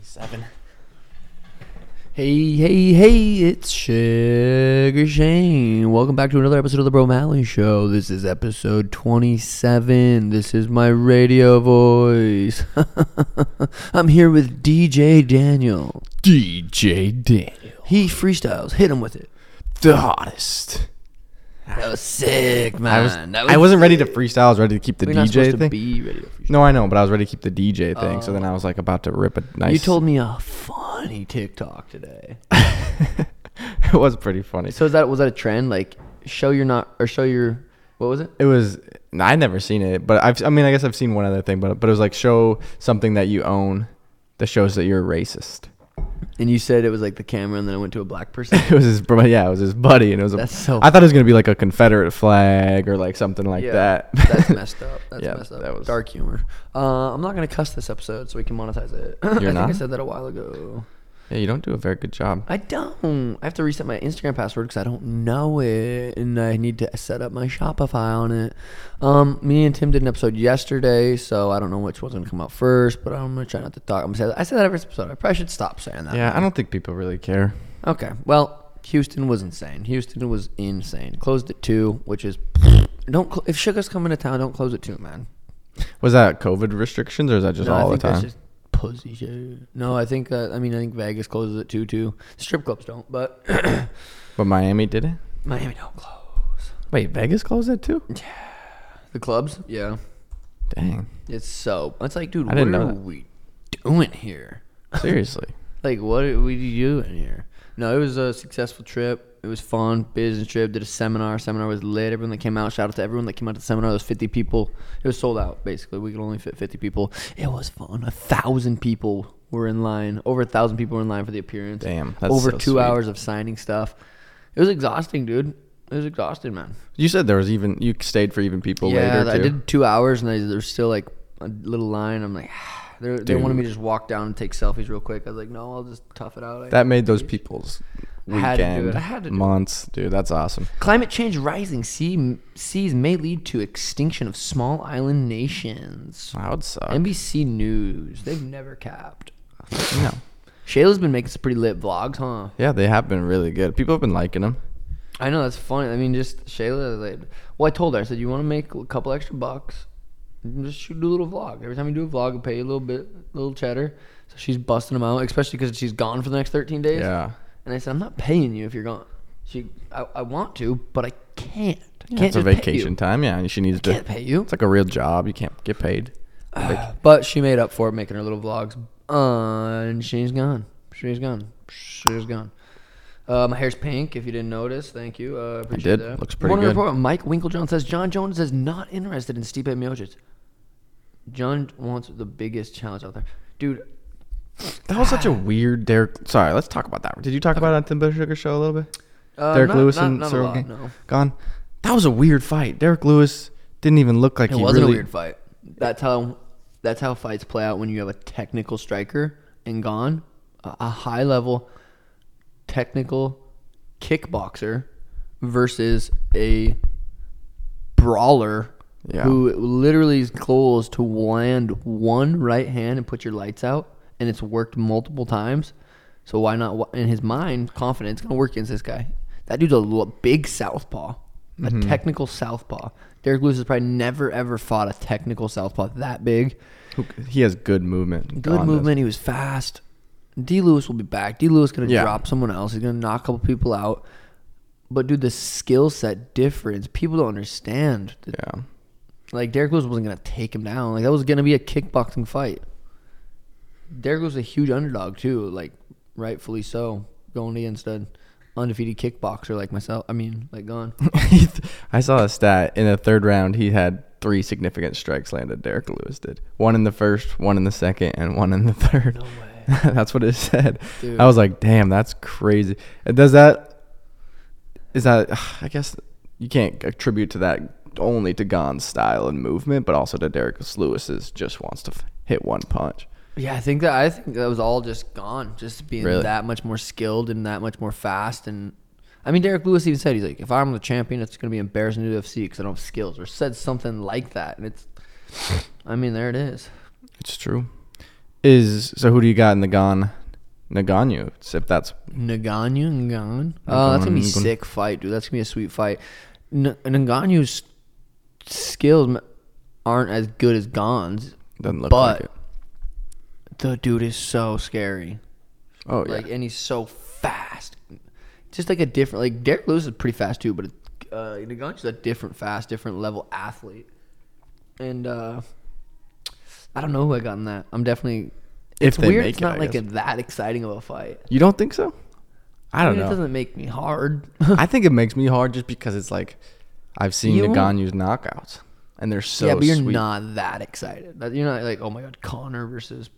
Seven. Hey, hey, hey, it's Sugar Shane. Welcome back to another episode of the Bro Malley Show. This is episode 27. This is my radio voice. I'm here with DJ Daniel. DJ Daniel. He freestyles. Hit him with it. The hottest. That was sick, man. I was, That I wasn't ready to freestyle. I was ready to keep the We're DJ thing. be radio freestyle. No, I know, but I was ready to keep the DJ thing. So oh. then Oh. I was like about to rip a nice. You told me a funny TikTok today. it was pretty funny. So is that was that a trend? Like show your not or show your what was it? It was. I never seen it, but I've. I mean, I guess I've seen one other thing, but but it was like show something that you own that shows that you're racist. And you said it was like the camera, and then it went to a black person. It was his, bro- yeah, it was his buddy, and it was. A, That's so I thought it was gonna be like a Confederate flag or like something like Yeah, that. That's messed up. That's Yeah, messed up. that was- dark humor. Uh, I'm not gonna cuss this episode, so we can monetize it. I think I not? said that a while ago. Yeah, you don't do a very good job. I don't. I have to reset my Instagram password because I don't know it, and I need to set up my Shopify on it. Um, me and Tim did an episode yesterday, so I don't know which one's gonna come out first, but I'm gonna try not to talk. I'm gonna say that. I said that every episode. I probably should stop saying that. Yeah, I don't think people really care. Okay. Well, Houston was insane. Houston was insane. Closed at two, which is don't. Cl- if Sugar's coming to town, don't close at two, man. Was that COVID restrictions or is that just No, I all the think that's time? just pussy shit. No, I think that. I mean, I think Vegas closes at two too. Strip clubs don't, but But Miami did it. Miami don't close. Wait, Vegas closed it too? Yeah. The clubs, yeah. Dang, It's so. It's like, dude, I didn't what know are that. we doing here? seriously. Like, what are we doing here? No, it was a successful trip. It was fun, business trip. Did a seminar. Seminar was lit. Everyone that came out, shout out to everyone that came out to the seminar. There was 50 people. It was sold out, basically. We could only fit 50 people. It was fun. A thousand people were in line. Over a thousand people were in line for the appearance. Damn, that's Over so two sweet. hours of signing stuff. It was exhausting, dude. It was exhausting, man. You said there was even you stayed for even people yeah, later I did two hours, and I, there's still like a little line. I'm like, they're, they wanted me to just walk down and take selfies real quick. I was like, no, I'll just tough it out. I- That made those people's I had to do weekend it. I had to do it. months, dude. That's awesome. Climate change rising sea seas may lead to extinction of small island nations. That would suck. NBC News. They've never capped. no. Shayla's been making some pretty lit vlogs, huh? Yeah, they have been really good. People have been liking them. I know that's funny. I mean, just Shayla. Like, well, I told her. I said, you want to make a couple extra bucks? Just shoot, do a little vlog. Every time you do a vlog, I'll pay you a little bit, little cheddar. So she's busting them out, especially because she's gone for the next 13 days. Yeah. And I said, I'm not paying you if you're gone. She, I, I want to, but I can't. I can't it's a just pay vacation time. Yeah, and she needs to. Can't pay you. It's like a real job. You can't get paid. But she made up for it making her little vlogs. Uh, and she's gone. She's gone. She's gone. Uh, my hair's pink. If you didn't notice, thank you. Uh, appreciate did. that. Looks pretty Wonder good. Report, Mike Winkeljohn says Jon Jones is not interested in Stipe Miocic. John wants the biggest challenge out there, dude. That was such a weird Derrick. Sorry, let's talk about that. Did you talk about it on Tim Bush Sugar Show a little bit? Uh, Derrick not- Lewis not- and not Cyril lot, no. Gane. That was a weird fight. Derrick Lewis didn't even look like It he wasn't really. a weird fight. That's how that's how fights play out when you have a technical striker and Gane a, a high level technical kickboxer versus a brawler Yeah. who literally's goal is to land one right hand and put your lights out, and it's worked multiple times. So why not? In his mind, confidence gonna work against this guy. That dude's a big southpaw, a Mm-hmm. technical southpaw. Derrick Lewis has probably never ever fought a technical southpaw that big. He has good movement. Good movement. He was fast. D. Lewis will be back. D. Lewis gonna Yeah. drop someone else. He's gonna knock a couple people out. But dude, the skill set difference, people don't understand. Yeah. Like Derrick Lewis wasn't gonna take him down. Like that was gonna be a kickboxing fight. Derrick Lewis was a huge underdog too, like rightfully so, going against an undefeated kickboxer like myself. I mean, like Gane. I saw a stat in the third round. He had three significant strikes landed. Derrick Lewis did one in the first, one in the second, and one in the third. No way. that's what it said. Dude. I was like, damn, that's crazy. And does that? Is that? I guess you can't attribute to that only to Gane's style and movement, but also to Derrick Lewis's just wants to f- hit one punch. Yeah, I think that I think that was all just Gane, just being Really? that much more skilled and that much more fast. And I mean, Derrick Lewis even said he's like, if I'm the champion, it's gonna be embarrassing to the UFC because I don't have skills, or said something like that. And it's, I mean, there it is. It's true. is so who do you got in the Gane Nagano? If that's Nagano Ngan. Oh, uh, that's gonna be Ngannou. sick fight, dude. That's gonna be a sweet fight. N- Ngannou's skills m- aren't as good as Gane's. doesn't look But- like it. The dude is so scary. Oh yeah. Like, and he's so fast. Just like a different, like Derrick Lewis is pretty fast too, but uh, Ngannou's a different, fast, different level athlete. And uh, I don't know who I got in that. I'm definitely. If It's they weird. it's it, not I like a, that exciting of a fight. you don't think so? I don't mean, It doesn't make me hard. I think it makes me hard just because it's like I've seen You- Ngannou's knockouts and they're so yeah, but you're sweet. not that excited. You're not like, oh my god, Conor versus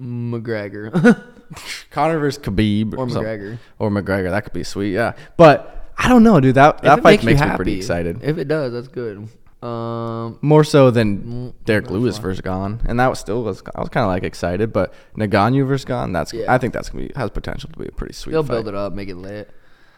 McGregor Conor versus Khabib or something. McGregor. or McGregor. That could be sweet. Yeah, but I don't know, dude. That that fight you makes, me pretty excited. If it does, that's good. Um, More so than Mm, Derrick that's Lewis fine. versus Gane, and that was still was I was kind of like excited, but Ngannou versus Gane, that's Yeah. I think that's gonna be has potential to be a pretty sweet they'll fight. build it up, make it lit.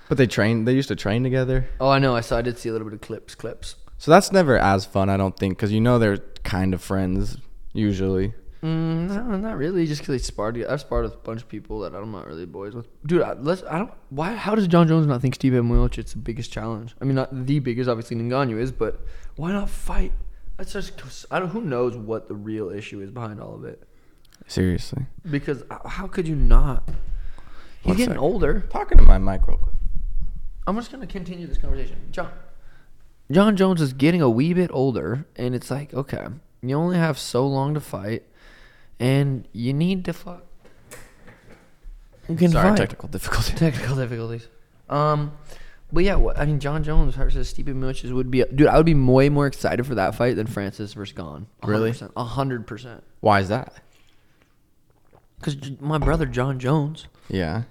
But they train. They used to train together, Oh, I know. I saw. I did see a little bit of clips. Clips. so that's never as fun. I don't think because you know they're kind of friends usually. Mm, no, not really. Just because they sparred. I've sparred with a bunch of people that I'm not really boys with. Dude, I, let's. I don't. Why? How does Jon Jones not think Stipe Miocic is the biggest challenge? I mean, not the biggest. Obviously, Ngannou is, but why not fight? That's just. I don't. Who knows what the real issue is behind all of it? Seriously, Because uh, how could you not? He's One getting sec. older. talking to my mic real quick. I'm just gonna continue this conversation. Jon Jon Jones is getting a wee bit older, and it's like, okay, you only have so long to fight, and you need to fuck. You can Sorry, fight. technical difficulty. Technical difficulties. Um, but yeah, what, I mean, Jon Jones versus Stipe Miocic would be, dude. I would be way more excited for that fight than Francis versus Gane. Really? A hundred percent. Why is that? Because my brother Jon Jones, Yeah,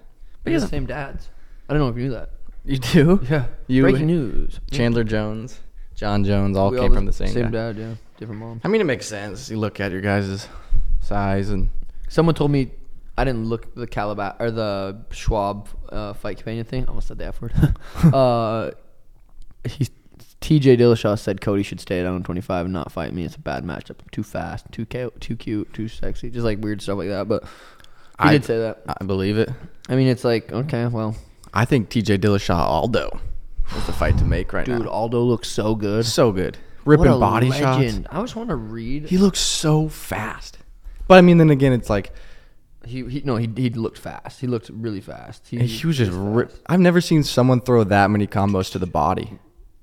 we have the same dads. I don't know if you knew that. you do. Yeah. You- Breaking news. Chandler Jones, John Jones, all We came from the same. same guy. dad. Yeah, different mom. I mean, it makes sense. You look at your guys' size and Someone told me I didn't look the Calabat or the Schaub uh, fight companion thing. I almost said the F word. uh, he, TJ Dillashaw said Cody should stay at 125 and not fight me. It's a bad matchup. Too fast, too ca- too cute, too sexy. Just like weird stuff like that. But he I- did say that. I believe it. I mean, it's like okay, well, I think TJ Dillashaw Aldo is the fight to make right now. dude, now. Aldo looks so good. So good, What ripping a body shots. I just want to read. He looks so fast. But I mean, then again, it's like He, he no, he he looked fast. He looked really fast. He, he was just rip. I've never seen someone throw that many combos to the body.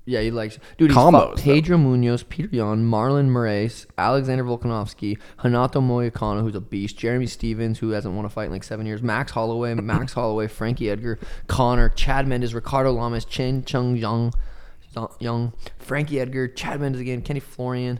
Yeah, he likes dude. He's Combos. Pedro Munhoz, Petr Yan, Marlon Moraes, Alexander Volkanovski, Renato Moicano, who's a beast, Jeremy Stephens, who hasn't won a fight in like seven years, Max Holloway, Max Holloway, Frankie Edgar, Conor, Chad Mendes, Ricardo Lamas, Chen Chung Young, Young, Frankie Edgar, Chad Mendes again, Kenny Florian.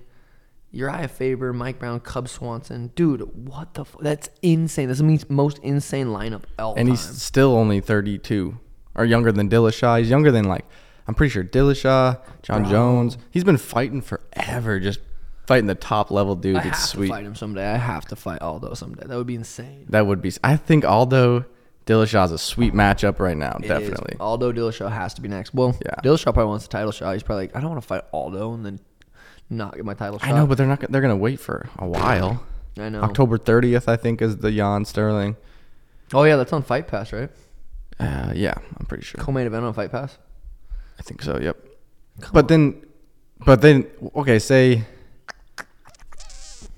Urijah Faber, Mike Brown, Cub Swanson, dude, what the? F- that's insane. That's the most insane lineup all And time. he's still only 32 or younger than Dillashaw. He's younger than like I'm pretty sure Dillashaw, Jon Bro. Jones. He's been fighting forever, just fighting the top level dude. I it's have sweet. to fight him someday. I have to fight Aldo someday. That would be insane. That would be. I think Aldo Dillashaw's a sweet matchup right now. It is. definitely. Aldo Dillashaw has to be next. Well, Yeah. Dillashaw probably wants the title shot. He's probably like, I don't want to fight Aldo and then not get my title shot. I know, but they're not. They're gonna wait for a while. I know. October 30th, I think, is the Yan Sterling. Oh yeah, that's on Fight Pass, right? Uh, yeah, I'm pretty sure. Co-main event on Fight Pass. I think so. Yep. but then, but then, okay, say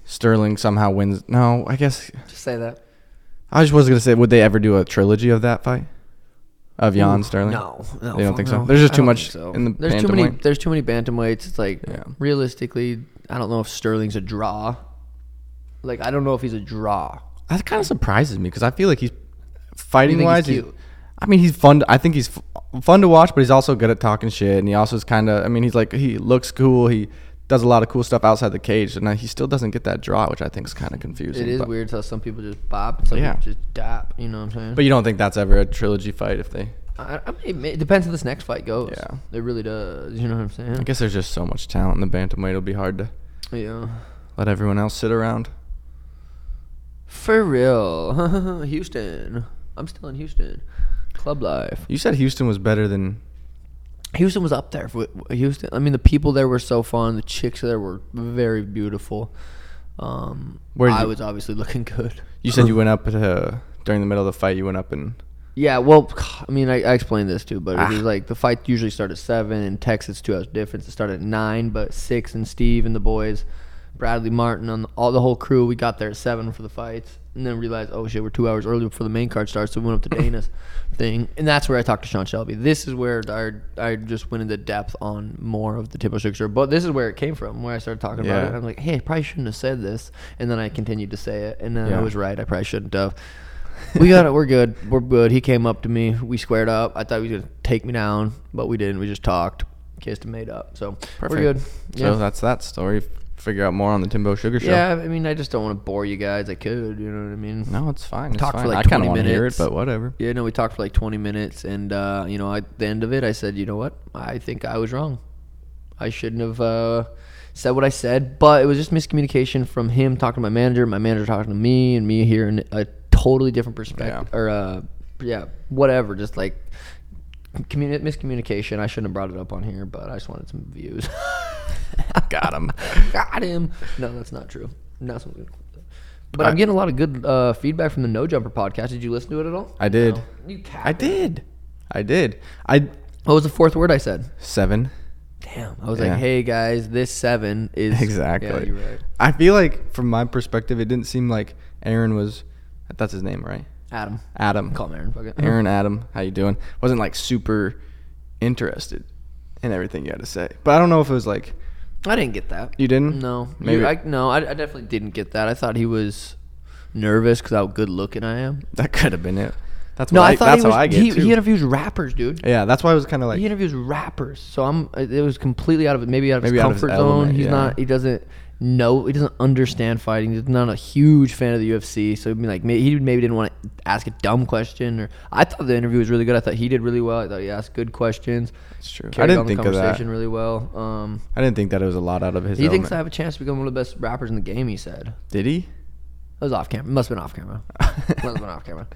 Sterling somehow wins. No, I guess Just say that. I just was gonna say, would they ever do a trilogy of that fight of Yan Ooh, Sterling? No, no, You don't fuck think so? There's just I too much so. in the There's too many. bantamweight? There's too many bantamweights. It's like Yeah. realistically, I don't know if Sterling's a draw. Like I don't know if he's a draw. That kind of surprises me because I feel like he's fighting he's wise. He's, cute? I mean, he's fun. To, I think he's f- fun to watch, but he's also good at talking shit, and he also is kind of. I mean, he's like he looks cool. He does a lot of cool stuff outside the cage, and uh, he still doesn't get that draw, which I think is kind of confusing. It is but, weird how some people just bop, some Yeah. people just dap. You know what I'm saying? But you don't think that's ever a trilogy fight if they? I, I mean, it it depends how this next fight goes. Yeah. it really does. You know what I'm saying? I guess there's just so much talent in the bantamweight. It'll be hard to Yeah. let everyone else sit around. For real. Houston. I'm still in Houston. Club life. You said Houston was better than. Houston was up there. Houston. I mean, the people there were so fun. The chicks there were very beautiful. Um, Where I you- was obviously looking good. You said you went up to during the middle of the fight. You went up and Yeah, well, I mean, I, I explained this too, but Ah. it was like the fight usually start at seven. In Texas, two hours difference. It started at nine, but six and Steve and the boys, Bradley Martin, on all the whole crew, we got there at seven for the fights, and then realized, oh shit, we're two hours early before the main card starts. So we went up to Dana's thing, and that's where I talked to Sean Shelby. This is where I I just went into depth on more of the Timbo Sugar but this is where it came from, where I started talking about it. I'm like, hey, I probably shouldn't have said this, and then I continued to say it, and then I was right. I probably shouldn't have. we got it. We're good. We're good. He came up to me. We squared up. I thought he was gonna take me down, but we didn't. We just talked, kissed, and made up. So perfect. we're good. So that's that story. Figure out more on the Timbo Sugar Show. yeah. I mean, I just don't want to bore you guys. I could. You know what I mean? No, it's fine. It's Talk for like I kind 20 of want to hear it, minutes. but whatever. Yeah. No, we talked for like 20 minutes, and uh, you know, at the end of it, I said, you know what? I think I was wrong. I shouldn't have uh, said what I said, but it was just miscommunication from him talking to my manager, my manager talking to me, and me hearing a totally different perspective, or uh, yeah, whatever. Just like communi- miscommunication. I shouldn't have brought it up on here, but I just wanted some views. Got him. Got him. No, that's not true. Not something. But I'm getting a lot of good uh, feedback from the No Jumper podcast. Did you listen to it at all? I did. No. You. I did. I did. I What was the fourth word I said? seven. Damn. I was Yeah. like, hey guys, this seven is Exactly. Yeah, you're right. I feel like from my perspective, it didn't seem like Aaron was. That's his name, right? Adam. Adam. Call him Aaron. Fuck it. Aaron, Adam, how you doing? Wasn't like super interested in everything you had to say. But I don't know if it was like I didn't get that. you didn't. No. Maybe You- I, no, I, I definitely didn't get that. I thought he was nervous because how good looking I am. that could have been it. That's No, what I, I thought that's he was, how I get he, too. he interviews rappers, dude. yeah, that's why I was kind of like he interviews rappers, so I'm. It was completely out of. Maybe out of Maybe his out of his comfort zone. element, He's yeah. not. He doesn't know. He doesn't understand fighting. He's not a huge fan of the UFC. So I mean, like he maybe didn't want to ask a dumb question. Or I thought the interview was really good. I thought he did really well. I thought he asked good questions. It's true. I didn't think the of that. conversation really well. Um, I didn't think that it was a lot out of his. he thinks. I have a chance to become one of the best rappers in the game. He said. Did he? That was off camera. Must have been off camera. Must have been off camera.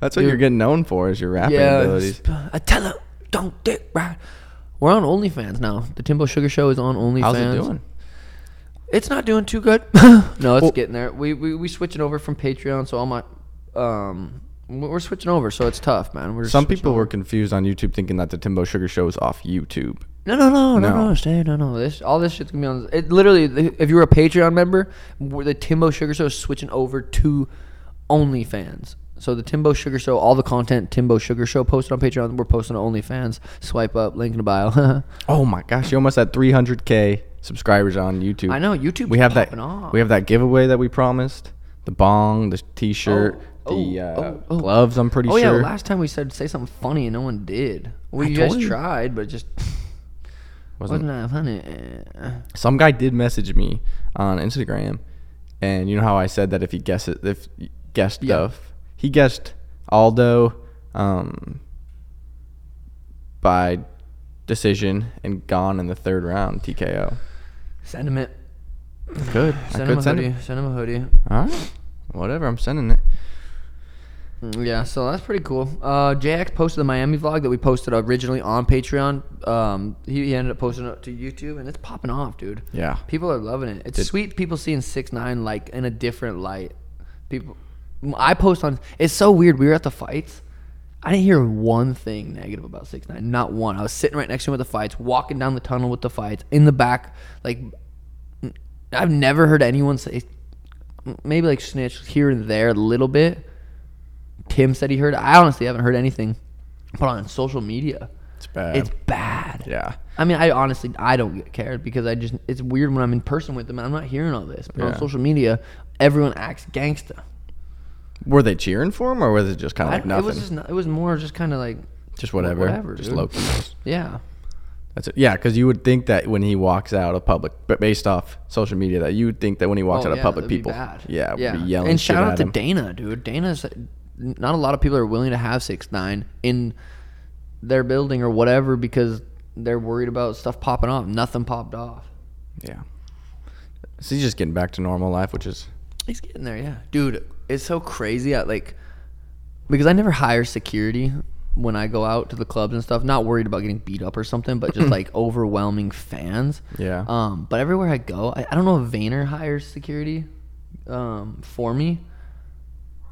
That's what Dude. you're getting known for is your rapping Yeah, abilities. I tell him, don't dick right. We're on OnlyFans now. The Timbo Sugar Show is on OnlyFans. How's it doing? It's not doing too good. no, it's Well- getting there. We we we switching over from Patreon, so all my um we're switching over, so it's tough, man. We're Some people over. were confused on YouTube thinking that the Timbo Sugar Show is off YouTube. No, no, no, no, No. no, stay, no, no. This all this shit's gonna be on. It literally, if you were a Patreon member, the Timbo Sugar Show is switching over to OnlyFans. So the Timbo Sugar Show, all the content Timbo Sugar Show posted on Patreon, we're posting on OnlyFans. Swipe up, link in the bio. Oh my gosh, you almost had 300k subscribers on YouTube. I know YouTube. We have that. off. We have that giveaway that we promised. The bong, the T-shirt, Oh, the oh, uh, oh, oh. gloves. I'm pretty Oh yeah, sure. last time we said say something funny and no one did. We told you. tried, but just Wasn't- wasn't that funny. Some guy did message me on Instagram, and you know how I said that if he guessed it, if he guessed Yeah. stuff, he guessed Aldo, um, by decision and Gane in the third round TKO. Send him it. Good. I Send him a send hoodie. Send him a hoodie. All right. Whatever. I'm sending it. Mm, Yeah, so that's pretty cool. Uh, JX posted the Miami vlog that we posted originally on Patreon. Um, he, he ended up posting it to YouTube, and it's popping off, dude. Yeah. People are loving it. It's Did- sweet. People seeing six nine like in a different light. People, I post on. It's so weird. We were at the fights. I didn't hear one thing negative about six nine. Not one. I was sitting right next to him at the fights, walking down the tunnel with the fights in the back. Like, I've never heard anyone say. Maybe like snitch here and there a little bit. Tim said he heard. I honestly haven't heard anything. But on social media, It's bad. it's bad. yeah. I mean, I honestly I don't get cared because I just it's weird when I'm in person with them and I'm not hearing all this. But Yeah. on social media, everyone acts gangsta. Were they cheering for him, or was it just kind of I like don't- it was just it was more just kind of like just whatever. whatever, just dude. low key. yeah. That's it. Yeah, because you would think that when he walks out of public, but based off social media, that you would think that when he walks Oh, out of yeah, public, people, yeah, would be yelling. And shout out to him. Dana, dude. Dana's not a lot of people are willing to have six nine in their building or whatever because they're worried about stuff popping off. Nothing popped off. Yeah. So he's just getting back to normal life, which is He's getting there, yeah. Dude, it's so crazy. I like because I never hire security when I go out to the clubs and stuff. Not worried about getting beat up or something, but just like overwhelming fans. Yeah. Um, but everywhere I go, I, I don't know if Vayner hires security. um, for me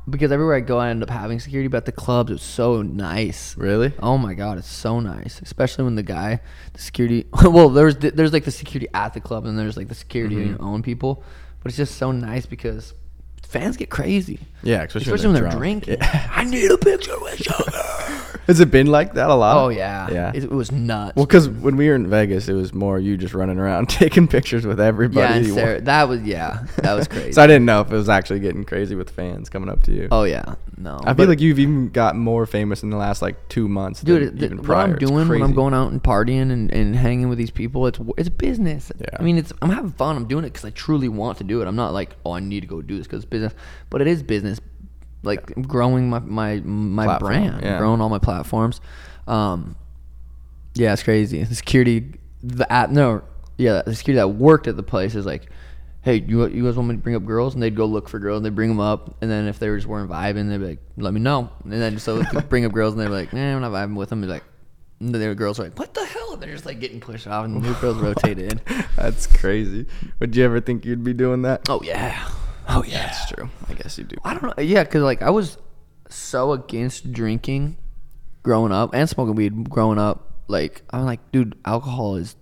because everywhere I go, I end up having security. But at the clubs, it's so nice. Really? Oh my god, it's so nice, especially when the guy, the security. Well, there's there's like the security at the club, and there's like the security Mm-hmm. and your own people. But it's just so nice because fans get crazy, Yeah, especially, especially when they're, drunk. drinking. Yeah. I need a picture with Sugar. Has it been like that a lot? oh yeah, Yeah. It, it was nuts. Well, because when we were in Vegas, it was more you just running around taking pictures with everybody. yeah, Sarah, that was yeah, that was crazy. So I didn't know if it was actually getting crazy with fans coming up to you. oh yeah, no. I feel like you've even got more famous in the last like two months, dude than it- th- even what i'm doing when i'm going out and partying and, and hanging with these people it's it's business Yeah. i mean it's i'm having fun i'm doing it because i truly want to do it i'm not like oh i need to go do this because it's business but it is business like I'm growing my my my Platform, brand yeah. growing all my platforms. Um yeah it's crazy. The security the app no yeah the security that worked at the place is like hey you, you guys want me to bring up girls? And they'd go look for girls and they'd bring them up. And then if they just weren't vibing they'd be like let me know. And then so they'd bring up girls and they'd be like eh, i'm not vibing with them and like and the girls are like what the hell? And they're just like getting pushed off and the new girls rotate in. That's crazy. Would you ever think you'd be doing that? oh yeah oh yeah That's true. I guess you do. I don't know. Yeah, because like I was so against drinking growing up and smoking weed growing up. Like I'm like, dude, alcohol is.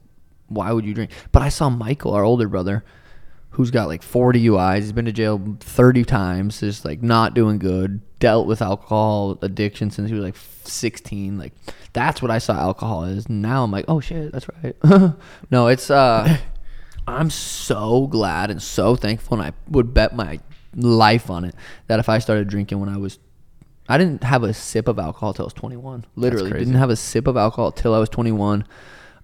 Why would you drink? But I saw Michael, our older brother, who's got like 40 UIs. He's been to jail 30 times. Just like not doing good. Dealt with alcohol addiction since he was like 16. Like that's what I saw alcohol is. Now I'm like, oh shit, that's right. no, it's uh. I'm so glad and so thankful, and I would bet my life on it that if I started drinking when I was, I didn't have a sip of alcohol till I was 21. Literally, didn't have a sip of alcohol till I was 21.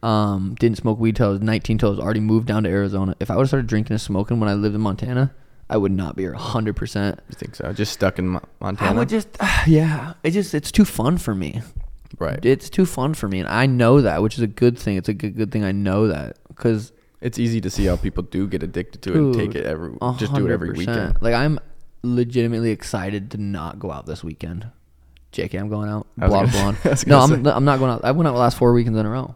Um, didn't smoke weed till I was 19. Till I was already moved down to Arizona. If I would have started drinking and smoking when I lived in Montana, I would not be here 100. percent You think so? Just stuck in Montana? I would just, yeah. It just, it's too fun for me. right. It's too fun for me, and I know that, which is a good thing. It's a good, good thing. I know that because It's easy to see how people do get addicted to it and take it every just do it every weekend. Like I'm legitimately excited to not go out this weekend. JK, I'm going out. I was Blah gonna- blah. I was No, gonna I'm. I'm not going out. I went out the last four weekends in a row.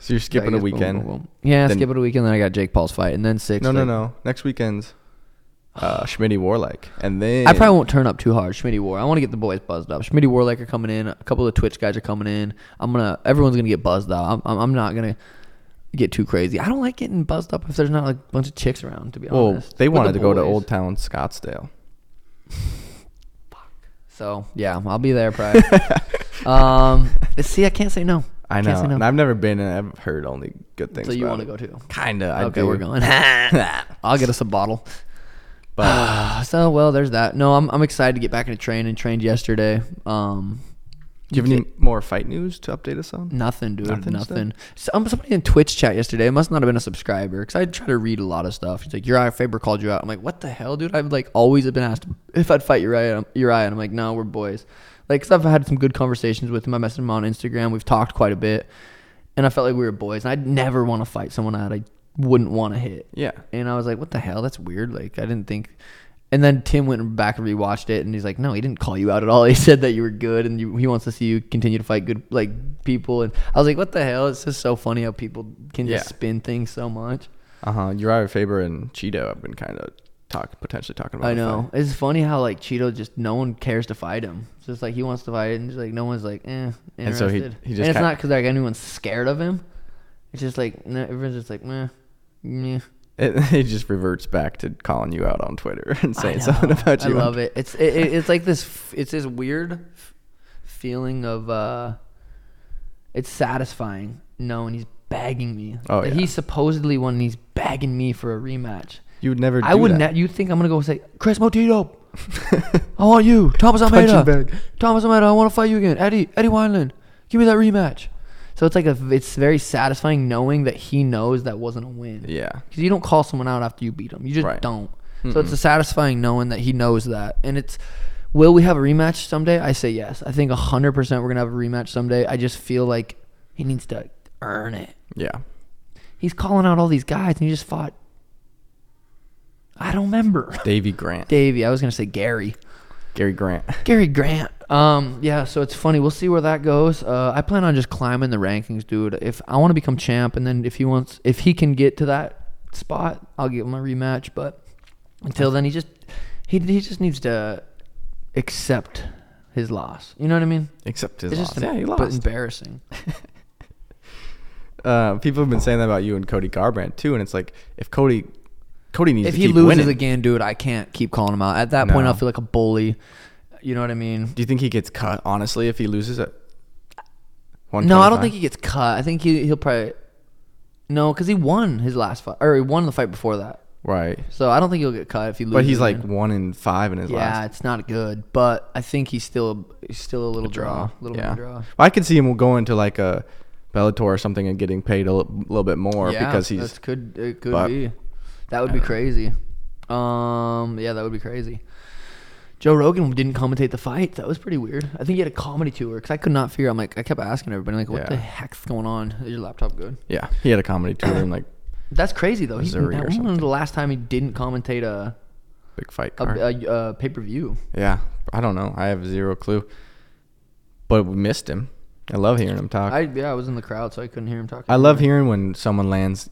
So you're skipping a guess, boom, weekend. boom, boom. Yeah, Then- skip it a weekend. Then I got Jake Paul's fight, and then six. No, no, like- no. Next weekend's uh, Schmitty Warlike, and then I probably won't turn up too hard. Schmitty War. I want to get the boys buzzed up. Schmitty Warlike are coming in. A couple of Twitch guys are coming in. I'm gonna. Everyone's gonna get buzzed up. I'm. I'm, I'm not gonna get too crazy. I don't like getting buzzed up if there's not like a bunch of chicks around. To be honest, Well, honest, they With the wanted to go to boys. Old Town Scottsdale. Fuck. So yeah, I'll be there probably. um, see, I can't say no. I Can't know, say no. and I've never been, and I've heard only good things. So you want to go too? Kinda. I okay, do. we're going. I'll get us a bottle. But so well, there's that. No, I'm I'm excited to get back into training. Trained yesterday. Um, do you have any more fight news to update us on? Nothing, dude. Nothing Nothing. Some um, somebody in Twitch chat yesterday. It must not have been a subscriber because I try to read a lot of stuff. He's like, Urijah Faber called you out. I'm like, what the hell, dude? I've like always have been asked if I'd fight Urijah. Urijah, and I'm like, no, we're boys. Like, cause I've had some good conversations with him. I messaged him on Instagram. We've talked quite a bit, and I felt like we were boys. And I'd never want to fight someone that I wouldn't want to hit. Yeah. And I was like, what the hell? That's weird. Like, I didn't think. And then Tim went back and rewatched it, and he's like, "No, he didn't call you out at all. He said that you were good, and you, he wants to see you continue to fight good like people." And I was like, "What the hell?" It's just so funny how people can Yeah. just spin things so much. Uh huh. Urijah Faber and Chito have been kind of talk potentially talking about. I know it's funny how like Chito just no one cares to fight him. It's just like he wants to fight, and just like no one's like eh interested. And so he- he just and it's not because like anyone's scared of him. It's just like no, everyone's just like meh, meh. It, it just reverts back to calling you out on Twitter and saying something about you. I love it. It's it, it- it's like this. It's this weird feeling of. uh It's satisfying knowing he's begging me. Oh, yeah. He's supposedly one. He's begging me for a rematch. You would never. I do would. that. Ne- you think I'm gonna go say Chris Motito? I want you, Thomas Almeida. Thomas Almeida. I want to fight you again, Eddie. Eddie Wineland. Give me that rematch. So it's like a. It's very satisfying knowing that he knows that wasn't a win. Yeah. Because you don't call someone out after you beat them. You just Right. don't. So it's a satisfying knowing that he knows that. And it's, will we have a rematch someday? I say yes. I think 100% we're going to have a rematch someday. I just feel like he needs to earn it. Yeah. He's calling out all these guys and he just fought. I don't remember. Davey Grant. Davey. I was going to say Gary. Gary Grant. Gary Grant. Um, yeah, so it's funny. We'll see where that goes. Uh, I plan on just climbing the rankings, dude. If I want to become champ, and then if he wants, if he can get to that spot, I'll give him a rematch. But Until then, he just he he just needs to accept his loss. You know what I mean? Except his It's loss. just yeah, he lost. but embarrassing. Uh, people have been saying that about you and Cody Garbrandt too, and it's like if Cody, Cody needs if to he loses winning. again, dude, I can't keep calling him out. At that point, I'll feel like a bully. You know what I mean? Do you think he gets cut honestly if he loses it? No, I don't think he gets cut. I think he he'll probably no, because he won his last fight or he won the fight before that. right. So I don't think he'll get cut if he loses. But he's like one in five in his yeah, last it's not good. But I think he's still he's still a little draw, draw. little yeah, draw. I could see him going to like a Bellator or something and getting paid a little bit more yeah, because he's could it could be. That would be crazy. Um, yeah, that would be crazy. Joe Rogan didn't commentate the fight. That was pretty weird. I think he had a comedy tour because I could not figure. I'm like, I kept asking everybody, like, what Yeah. the heck's going on? Is your laptop good? yeah he had a comedy tour and like That's crazy though. He, Missouri or when was something. the last time he didn't commentate a big fight a, card. a, a pay per view? yeah, I don't know. I have zero clue. But we missed him. I love hearing him talk. I I, yeah, I was in the crowd, so I couldn't hear him talking. I love hearing when someone lands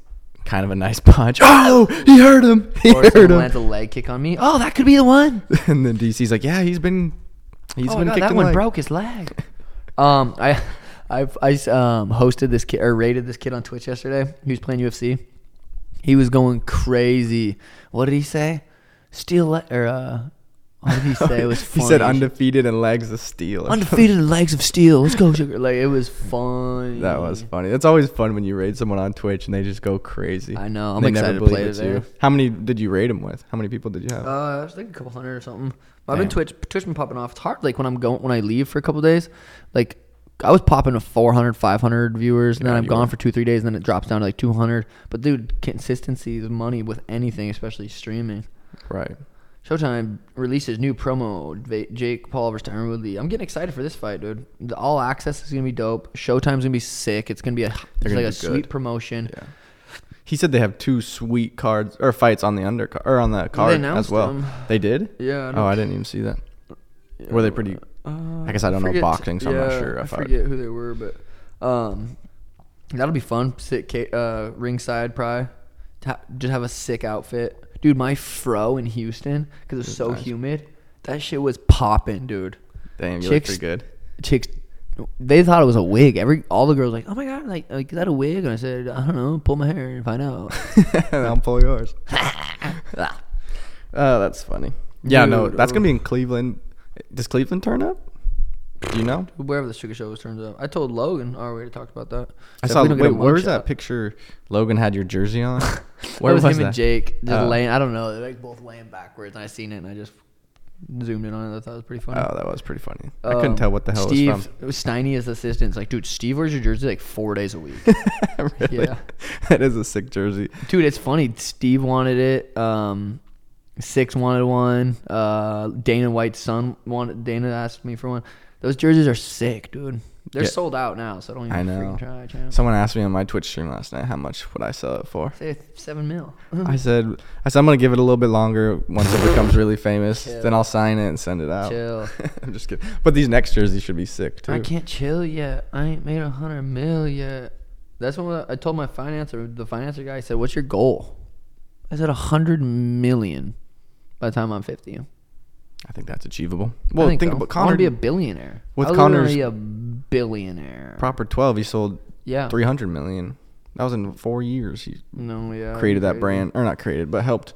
kind of a nice punch. Oh, he hurt him. He Or hurt someone him. lands a leg kick on me. Oh, that could be the one. and then DC's like, yeah, he's been he's oh been kicked that one leg. broke his leg. um, I, I've I um hosted this kid or rated this kid on Twitch yesterday. He was playing UFC. He was going crazy. What did he say? Steel le- or uh, what did he say? It was he said undefeated and legs of steel. Undefeated and legs of steel. Let's go, sugar. Like it was fun. That was funny. It's always fun when you raid someone on Twitch and they just go crazy. I know. I'm They excited never to play it's today. you. How many did you raid him with? How many people did you have? Uh, I was like a couple hundred or something. I've been. Twitch. Twitch been popping off. It's hard. Like when I'm going when I leave for a couple days, like I was popping to 400, 500 viewers, and then I'm gone were. for two, three days, and then it drops down to like 200. But dude, consistency is money with anything, especially streaming. right. Showtime releases new promo. Jake Paul versus Tyron Woodley. I'm getting excited for this fight, dude. The all access is gonna be dope. Showtime's gonna be sick. It's gonna be a it's like be a sweet promotion. Yeah. He said they have two sweet cards or fights on the undercard or on the card as announced well. them. They did? Yeah. Oh, I didn't even see that. Were they pretty? Uh, I guess I don't know boxing, so I'm not sure I if I- forget who they were, but um, that'll be fun. Sit uh, ringside, probably. Just have a sick outfit, dude. My fro in Houston because it's It's so nice. humid. That shit was popping, dude. Damn, you Chicks- look pretty good. Chicks, they thought it was a wig. Every all the girls like, oh my god, like, like is that a wig? And I said, I don't know. Pull my hair and find out. I'll pull yours. Ah. Oh, that's funny. Yeah, no, that's gonna be oh. in Cleveland. Does Cleveland turn up? Do you know? Wherever the sugar show was turns up. I told Logan already talked about that. I saw. Definitely don't get Wait, where was that picture? Logan had your jersey on. Where was, was him that? and Jake just Oh. laying? I don't know. They're like both laying backwards, and I seen it, and I just zoomed in on it. I thought it was pretty funny. Oh, that was pretty funny. I couldn't Um, tell what the hell Steve, it was it was Steiny as assistant. It's like, dude, Steve wears your jersey like four days a week. really? Yeah. that is a sick jersey. dude, it's funny. Steve wanted it. Um, Six wanted one. Uh, Dana White's son wanted. Dana asked me for one. Those jerseys are sick, dude. They're Yeah. sold out now, so don't even I know. freaking try, champ. Someone asked me on my Twitch stream last night how much would I sell it for. Say seven mil. I said, I said I'm gonna give it a little bit longer once it becomes really famous. Chill. Then I'll sign it and send it out. Chill. I'm just kidding. But these next jerseys should be sick too. I can't chill yet. I ain't made a hundred mil yet. That's what I told my financer. The financer guy said, "What's your goal?" I said a hundred million by the time I'm fifty. I think that's achievable. I Well, think, so. about I want to be a billionaire. with I was Conor's- gonna be a billionaire. proper 12, he sold yeah. 300 million. That was in four years. He No, yeah. created that brand, or not created, but helped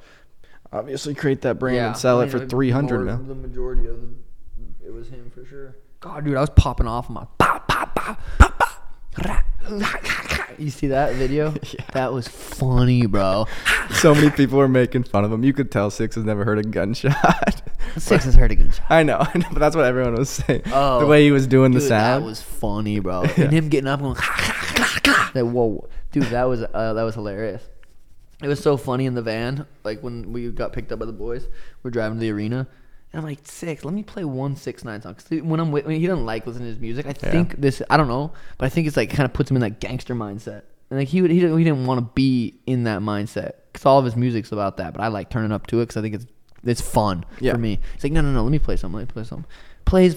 obviously create that brand Yeah, and sell I it for mean, 300 more- The majority of the, it was him for sure. God, dude, I was popping off on my. Pow, pow, pow, pow, pow. You see that video? Yeah. That was funny, bro. so many people were making fun of him. You could tell Six has never heard a gunshot. Six has heard a gunshot. I know, I know, but that's what everyone was saying. Oh, the way he was doing the sound. That was funny, bro. And him getting up and going, that, whoa, dude, that was uh, that was hilarious. It was so funny in the van, like when we got picked up by the boys. We're driving to the arena, and I'm like, six. Let me play one six nine song. 'Cause when I'm with, when he doesn't like listening to his music. I Yeah. think this. I don't know, but I think it's like kind of puts him in that gangster mindset. And like he would, he didn't, he didn't want to be in that mindset because all of his music's about that. But I like turning up to it because I think it's it's fun Yeah. for me. It's like no, no, no. Let me play something. Let me play something. Plays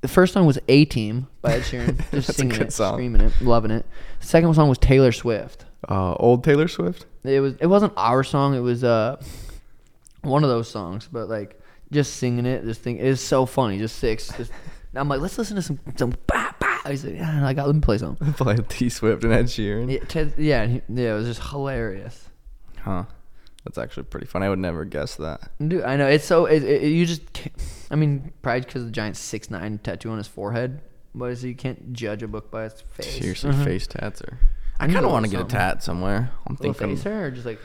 the first song was A Team by Ed Sheeran, just singing it, song. screaming it, loving it. The second song was Taylor Swift. uh, old Taylor Swift. It was it wasn't our song. It was uh one of those songs, but like just singing it, this thing is so funny. Just six. Just, I'm like, let's listen to some some. Bah, bah. He's like, yeah, I got. Let me play some. Play T Swift and Ed Sheeran. Yeah, Ted, yeah, he- yeah. It was just hilarious. Huh. That's actually pretty funny. I would never guess that. Dude, I know it's so. It, it, you just. Can't, I mean, probably because of the giant six nine tattoo on his forehead. But is you can't judge a book by its face. Seriously, Mhm. face tats are. I kind of want to get a tat somewhere. I'm thinking. face hair or just like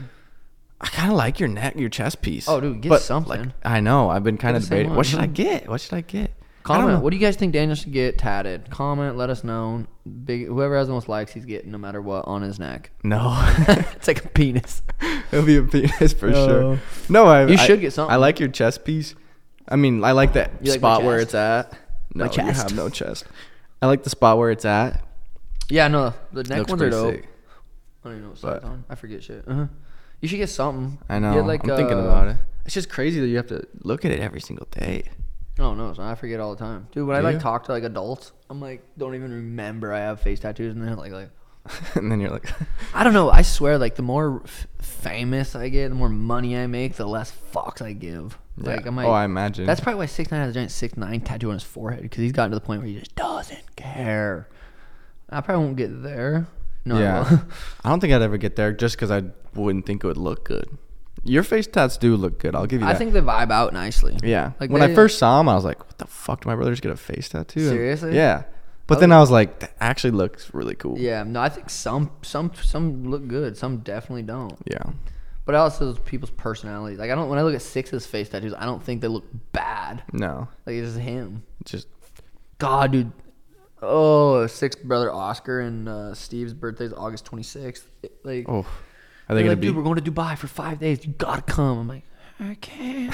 I kind of like your neck, your chest piece. Oh, dude, get But, something. Like, I know. I've been kind of debating. one, What should I get? What should I get? Comment. know. What do you guys think Daniel should get tatted? Comment. Let us know. Big whoever has the most likes, he's getting no matter what on his neck. No, it's like a penis. it'll be a penis for Oh. sure. No, I. You I- should get something. I like your chest piece. I mean, I like that You like spot where it's at. No, you have no chest. I like the spot where it's at. Yeah, no, the neck Looks ones are dope. sick. I don't even know what But- on. I forget shit. Uh-huh. You should get something. I know. Get like, I'm thinking uh, about it. It's just crazy that you have to look at it every single day. Oh no, it's. I forget all the time, dude. When I like you? talk to like adults, I'm like, don't even remember I have face tattoos, and they're like, like, and then you're like, I don't know. I swear, like the more f- famous I get, the more money I make, the less fucks I give. Like yeah. I'm like, oh, I imagine. That's probably why Six Nine has a giant Six Nine tattoo on his forehead because he's gotten to the point where he just doesn't care. I probably won't get there. No, I yeah. will. I don't think I'd ever get there just because I wouldn't think it would look good. Your face tats do look good. I'll give you I that. think they vibe out nicely. Yeah. Like when they- I first saw him, I was like, "What the fuck? Did my brother just get a face tattoo?" And- Seriously? Yeah. But Oh, then. I was like, "That actually looks really cool." Yeah, no, I think some some some look good, some definitely don't. Yeah. But also people's personalities. Like I don't when I look at Six's face tattoos, I don't think they look bad. No. Like it's just him. Just God, dude. Oh, sixth brother Oscar and uh, Steve's birthday is August 26th. Like, oh, are they're gonna like, be? dude, we're going to Dubai for five days. You gotta come. I'm like, I can't.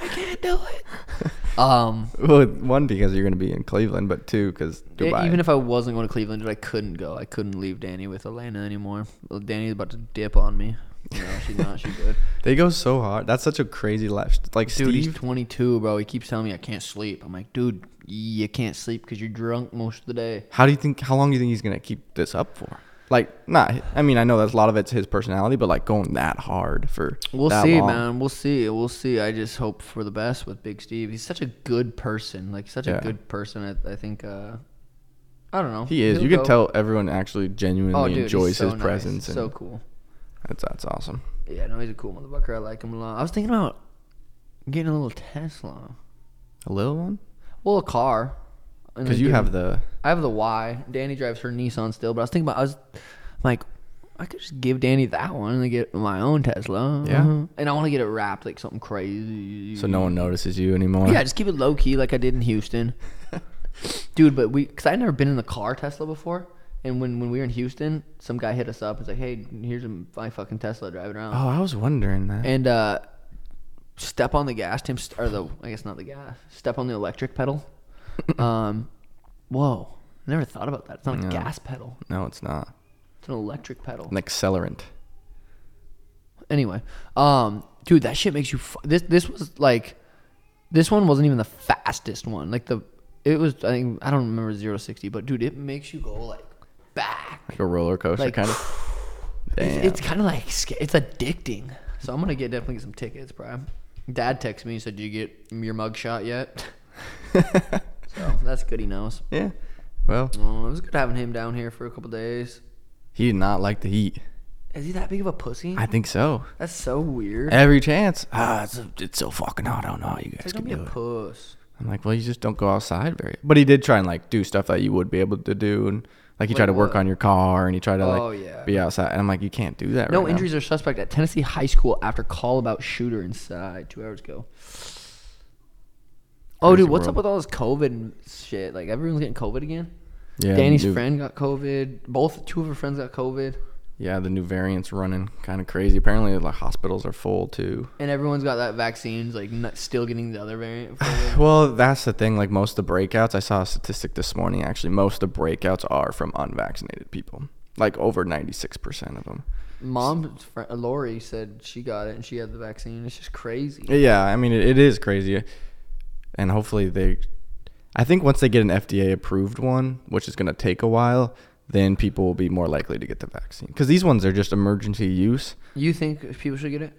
I can't do it. Um, well, one because you're gonna be in Cleveland, but two because Dubai. even if I wasn't going to Cleveland, I couldn't go. I couldn't leave Danny with Elena anymore. Well, Danny's about to dip on me. Know, she's not. She's good. they go so hard. That's such a crazy life. Like Dude, he's Steve. 22, bro. He keeps telling me I can't sleep. I'm like, dude, you can't sleep because you're drunk most of the day. How do you think? How long do you think he's gonna keep this up for? Like, not. I mean, I know that's a lot of it's his personality, but like going that hard for. We'll that see, long. man. We'll see. We'll see. I just hope for the best with Big Steve. He's such a good person. Like such Yeah. a good person. I, I think. uh I don't know. He is. He'll You can go- tell everyone actually genuinely Oh, dude, he's enjoys so his nice. presence, and So cool. That's that's awesome. Yeah, no, he's a cool motherfucker. I like him a lot. I was thinking about getting a little Tesla. A little one, Well, a car. because you have the. I have the Y. Danny drives her Nissan still, but I was thinking about I was like I could just give Danny that one and get my own Tesla. Yeah. Uh-huh. And I want to get it wrapped like something crazy. So no one notices you anymore. Yeah, just keep it low key like I did in Houston. Dude, but we cuz I'd never been in the car Tesla before. And when, when we were in Houston, some guy hit us up. He's like, "Hey, here's a, my fucking Tesla driving around." Oh, I was wondering that. and uh, step on the gas, Tim, st- or the I guess not the gas. Step on the electric pedal. um, whoa, never thought about that. It's not a No. gas pedal; no, it's not it's an electric pedal. an accelerant. Anyway, um, dude, that shit makes you. F- this this was like, this one wasn't even the fastest one. Like the, it was. I think I don't remember zero to but dude, it makes you go like back. Like a roller coaster, Like, kind of. It's, Damn. it's kind of like it's addicting. So I'm gonna get definitely get some tickets, bro. Dad texted me and said, "Do you get your mug shot yet?" so that's good. He knows. yeah. Well, Oh, it was good having him down here for a couple days. he did not like the heat. Is he that big of a pussy? I think so. that's so weird. Every chance. Ah, it's, it's so fucking hot. I don't know how you It's guys like, can do a it. puss. I'm like, well, you just don't go outside very. But he did try and like do stuff that you would be able to do, and like you Like to work what? on your car, and you try to like Oh, yeah. be outside. And I'm like, you can't do that. No right now. injuries are suspect at Tennessee High School after call about shooter inside two hours ago. Oh, Crazy dude, what's world. up with all this COVID shit? Like everyone's getting COVID again. Yeah, Danny's new- friend got COVID. Both two of her friends got COVID, Yeah, the new variants running kind of crazy. Apparently, the hospitals are full too. and everyone's got that vaccines. Like not, still getting the other variant. Well, that's the thing. Like most of the breakouts, I saw a statistic this morning. Actually, most of the breakouts are from unvaccinated people. Like over 96% of them. Mom, friend, Lori said she got it and she had the vaccine. It's just crazy. Yeah, I mean, it, it is crazy. And hopefully they. I think once they get an FDA approved one, which is going to take a while, then people will be more likely to get the vaccine. Because these ones are just emergency use. You think people should get it?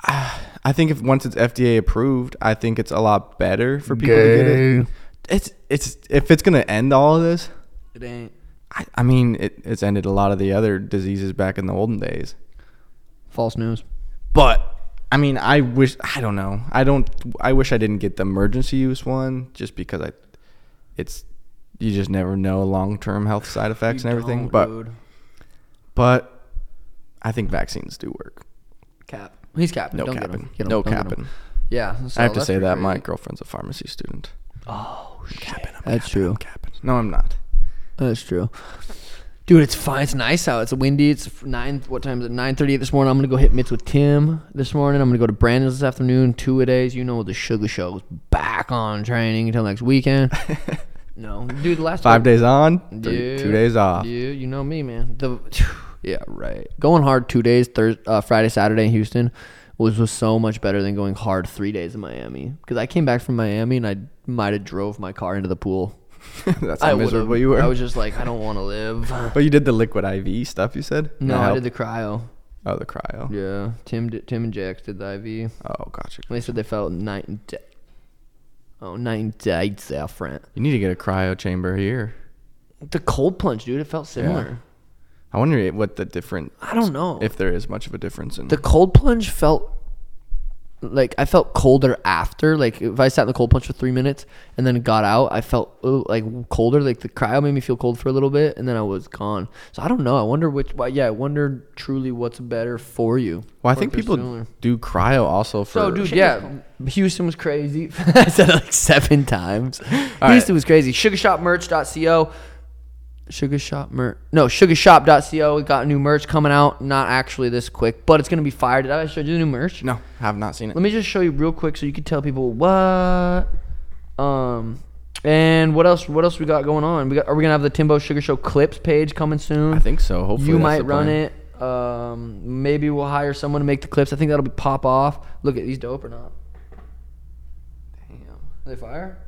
I think if once it's FDA approved, I think it's a lot better for people to get it. It's it's if it's gonna end all of this. It ain't. I, I mean, it, it's ended a lot of the other diseases back in the olden days. False news. But I mean, I wish I don't know. I don't. I wish I didn't get the emergency use one just because I. It's you just never know long term health side effects and everything. But but I think vaccines do work. cap. He's capping. No don't Get capping. him. Get him. No Don't get him. capping. Yeah. so I have to that's say pretty that my crazy. girlfriend's a pharmacy student. Oh shit. Capping, I'm That's capping, true. I'm capping. No, I'm not. That's true. Dude, it's fine. It's nice out. It's windy. It's nine. What time is it? Nine thirty this morning. I'm gonna go hit mitts with Tim this morning. I'm gonna go to Brandon's this afternoon. Two a days. You know the Sugar Show's back on training until next weekend. no, dude. The last Five days on, three, Dude, two days off. Dude, you know me, man. The yeah, right. Going hard two days, Thursday, uh, Friday, Saturday in Houston was was so much better than going hard three days in Miami. Because I came back from Miami and I might have drove my car into the pool. That's I how would've- miserable you were. I was just like, I don't want to live. but you did the liquid IV stuff. You said No, That I did the cryo. Oh, the cryo. Yeah, Tim, did, Tim and Jax did the IV. Oh, gotcha. They said they felt night and day. Oh, and day different. You need to get a cryo chamber here. The cold plunge, dude, it felt similar. I wonder what the different. I don't know. if there is much of a difference in. the cold plunge felt like I felt colder after. Like if I sat in the cold plunge for three minutes and then got out, I felt like colder. Like the cryo made me feel cold for a little bit, and then I was gone. So I don't know. I wonder which. Well, yeah, I wonder truly what's better for you. well, I think people similar. do cryo also for. So, dude, yeah, Houston was crazy. I said it like seven times. right. Houston was crazy. Sugarshopmerch.co. Sugar Shop merch. No, sugarshop.co. We got new merch coming out. Not actually this quick, but it's gonna be fire. Did I show you the new merch? No, I have not seen it. Let me just show you real quick so you can tell people what. Um, and what else? What else we got going on? We got. Are we gonna have the Timbo Sugar Show clips page coming soon? I think so. Hopefully, you might run plan. it. Um, maybe we'll hire someone to make the clips. I think that'll be pop off. Look at these dope or not? Damn, are they fire?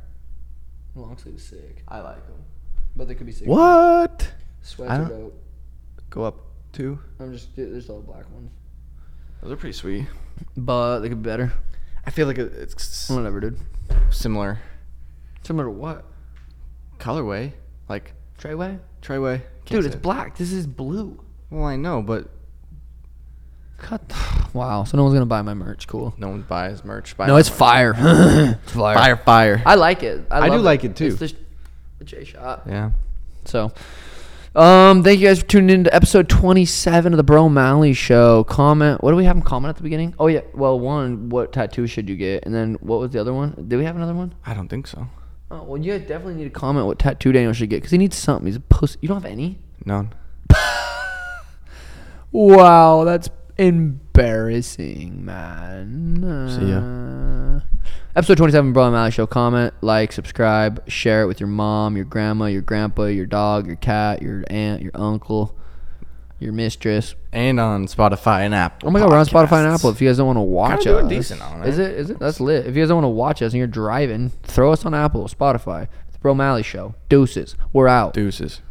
Long sleeve sick, I like them. But they could be sick. What? Sweats I are don't- dope. Go up two. I'm just there's all black ones, Those are pretty sweet. but they could be better. I feel like it- it's Whatever, dude. similar Similar to what? colorway, like Treyway? Treyway. Can't Dude, say it's it. black. This is blue. Well, I know, but Cut. Wow. So no one's gonna buy my merch. Cool. no one buys merch. Buy No, it's merch. fire. it's fire. Fire, fire. I like it. I, I do love like it, too. It's the, the J shot. yeah. So, um, thank you guys for tuning in to episode 27 of the Bro Malley Show. Comment. What do we have in comment at the beginning? Oh yeah. Well, one, what tattoo should you get? And then what was the other one? Did we have another one? I don't think so. Oh well, you guys definitely need to comment what tattoo Daniel should get because he needs something. He's a pussy. You don't have any? None. Wow, that's embarrassing, man. See ya. Episode 27 Bro Malley Show. Comment, like, subscribe, share it with your mom, your grandma, your grandpa, your dog, your cat, your aunt, your uncle, your mistress. And on Spotify and Apple. Oh my god, we're on Spotify and Podcasts. Apple. If you guys don't want to watch doing us, decent on is it? Is it? That's lit. If you guys don't want to watch us and you're driving, throw us on Apple, Spotify. It's the Bro Malley Show. Deuces. We're out. Deuces.